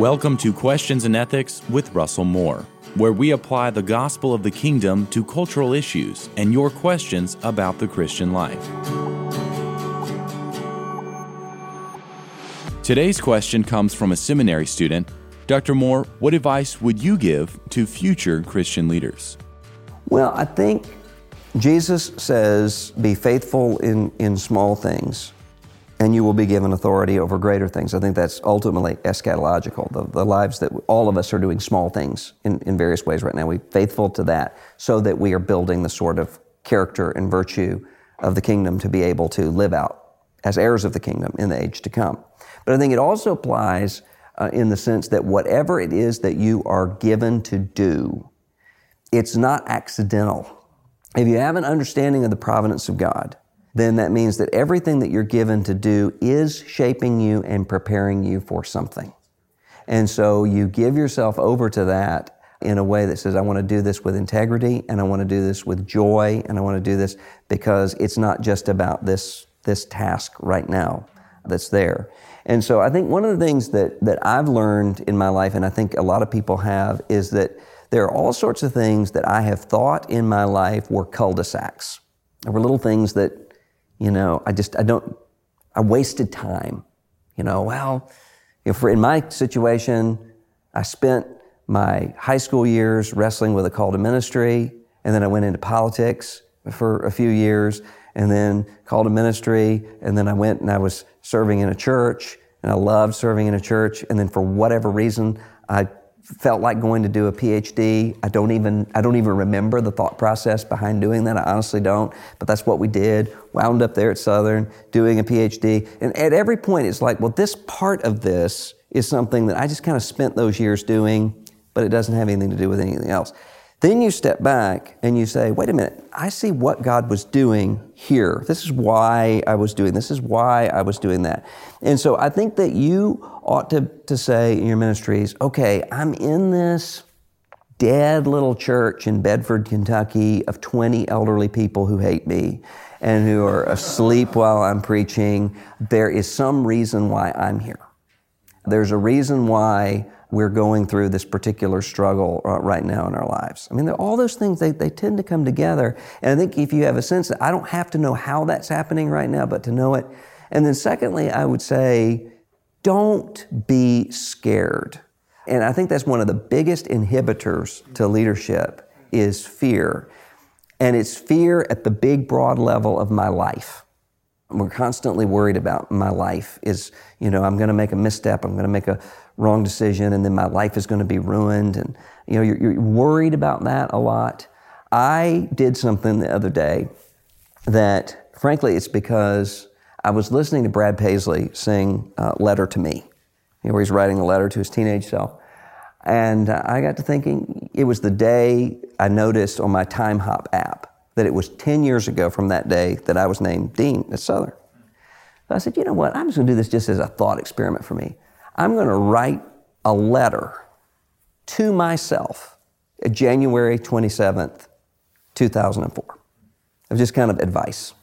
Welcome to Questions in Ethics with Russell Moore, where we apply the gospel of the kingdom to cultural issues and your questions about the Christian life. Today's question comes from a seminary student. Dr. Moore, what advice would you give to future Christian leaders? Well, I think Jesus says, be faithful in, in small things, and you will be given authority over greater things. I think that's ultimately eschatological. The, the lives that all of us are doing small things in, in various ways right now. We're faithful to that so that we are building the sort of character and virtue of the kingdom to be able to live out as heirs of the kingdom in the age to come. But I think it also applies uh, in the sense that whatever it is that you are given to do, it's not accidental if you have an understanding of the providence of God, then that means that everything that you're given to do is shaping you and preparing you for something. And so you give yourself over to that in a way that says, I want to do this with integrity and I want to do this with joy and I want to do this because it's not just about this, this task right now that's there. And so I think one of the things that, that I've learned in my life, and I think a lot of people have, is that there are all sorts of things that I have thought in my life were cul-de-sacs. There were little things that, you know, I just, I don't, I wasted time. You know, well, if in my situation, I spent my high school years wrestling with a call to ministry, and then I went into politics for a few years, and then called to ministry, and then I went and I was serving in a church, and I loved serving in a church, and then for whatever reason, I felt like going to do a PhD. I don't even I don't even remember the thought process behind doing that. I honestly don't. But that's what we did. Wound up there at Southern doing a PhD. And at every point it's like, well, this part of this is something that I just kind of spent those years doing, but it doesn't have anything to do with anything else. Then you step back and you say, wait a minute, I see what God was doing here. This is why I was doing this is why I was doing that. And so I think that you ought to, to say in your ministries, okay, I'm in this dead little church in Bedford, Kentucky of 20 elderly people who hate me and who are asleep while I'm preaching. There is some reason why I'm here. There's a reason why we're going through this particular struggle uh, right now in our lives. I mean, all those things, they, they tend to come together. And I think if you have a sense that I don't have to know how that's happening right now, but to know it. And then secondly, I would say, don't be scared. And I think that's one of the biggest inhibitors to leadership is fear. And it's fear at the big, broad level of my life. We're constantly worried about my life is, you know, I'm going to make a misstep, I'm going to make a wrong decision, and then my life is going to be ruined. And, you know, you're, you're worried about that a lot. I did something the other day that, frankly, it's because I was listening to Brad Paisley sing uh, Letter to Me, you know, where he's writing a letter to his teenage self. And I got to thinking, it was the day I noticed on my Timehop app that it was 10 years ago from that day that I was named Dean at Southern. So I said, you know what? I'm just going to do this just as a thought experiment for me. I'm going to write a letter to myself January 27th, 2004. of just kind of advice.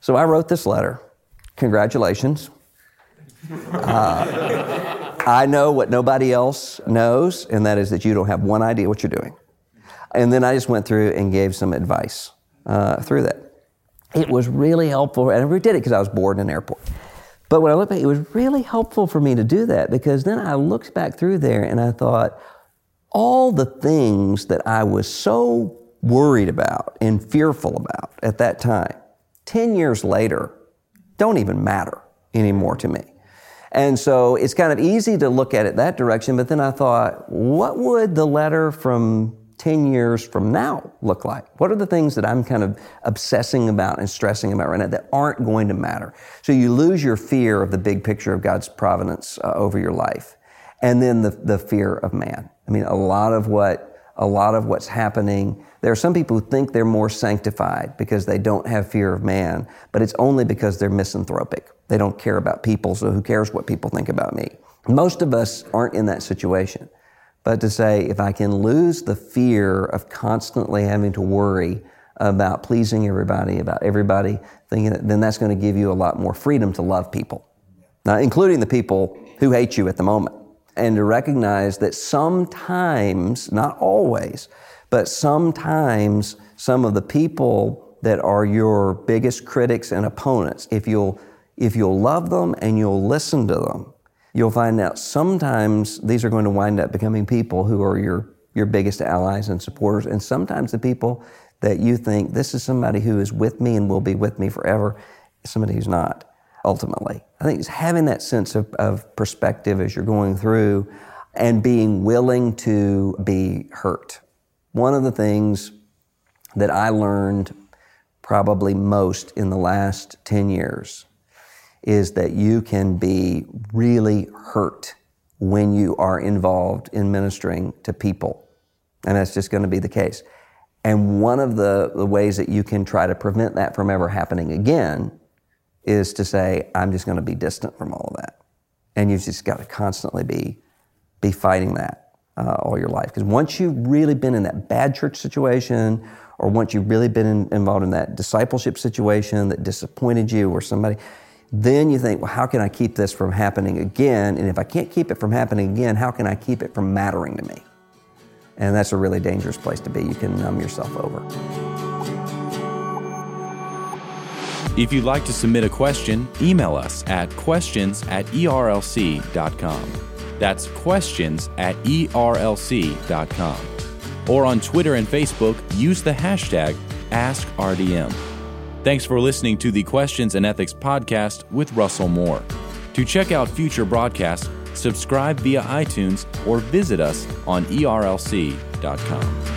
So I wrote this letter. Congratulations. Uh, I know what nobody else knows, and that is that you don't have one idea what you're doing. And then I just went through and gave some advice uh, through that. It was really helpful, and I did it because I was bored in an airport. But when I look back, it was really helpful for me to do that because then I looked back through there and I thought, all the things that I was so worried about and fearful about at that time, 10 years later, don't even matter anymore to me. And so it's kind of easy to look at it that direction, but then I thought, what would the letter from 10 years from now look like? What are the things that I'm kind of obsessing about and stressing about right now that aren't going to matter? So you lose your fear of the big picture of God's providence uh, over your life. And then the, the fear of man. I mean, a lot of what, a lot of what's happening, there are some people who think they're more sanctified because they don't have fear of man, but it's only because they're misanthropic. They don't care about people, so who cares what people think about me? Most of us aren't in that situation but to say, if I can lose the fear of constantly having to worry about pleasing everybody, about everybody thinking that, then that's going to give you a lot more freedom to love people, now, including the people who hate you at the moment. and to recognize that sometimes, not always, but sometimes some of the people that are your biggest critics and opponents, if you'll, if you'll love them and you'll listen to them, you'll find out sometimes these are going to wind up becoming people who are your, your biggest allies and supporters, and sometimes the people that you think this is somebody who is with me and will be with me forever, somebody who's not ultimately. I think it's having that sense of, of perspective as you're going through and being willing to be hurt. One of the things that I learned probably most in the last 10 years is that you can be really hurt when you are involved in ministering to people. And that's just going to be the case. And one of the, the ways that you can try to prevent that from ever happening again is to say, I'm just going to be distant from all of that. And you've just got to constantly be, be fighting that uh, all your life. Because once you've really been in that bad church situation, or once you've really been in, involved in that discipleship situation that disappointed you or somebody, then you think, well, how can I keep this from happening again? And if I can't keep it from happening again, how can I keep it from mattering to me? And that's a really dangerous place to be. You can numb yourself over. If you'd like to submit a question, email us at questions at erlc.com. That's questions at erlc.com. Or on Twitter and Facebook, use the hashtag AskRDM. Thanks for listening to the Questions and Ethics podcast with Russell Moore. To check out future broadcasts, subscribe via iTunes or visit us on erlc.com.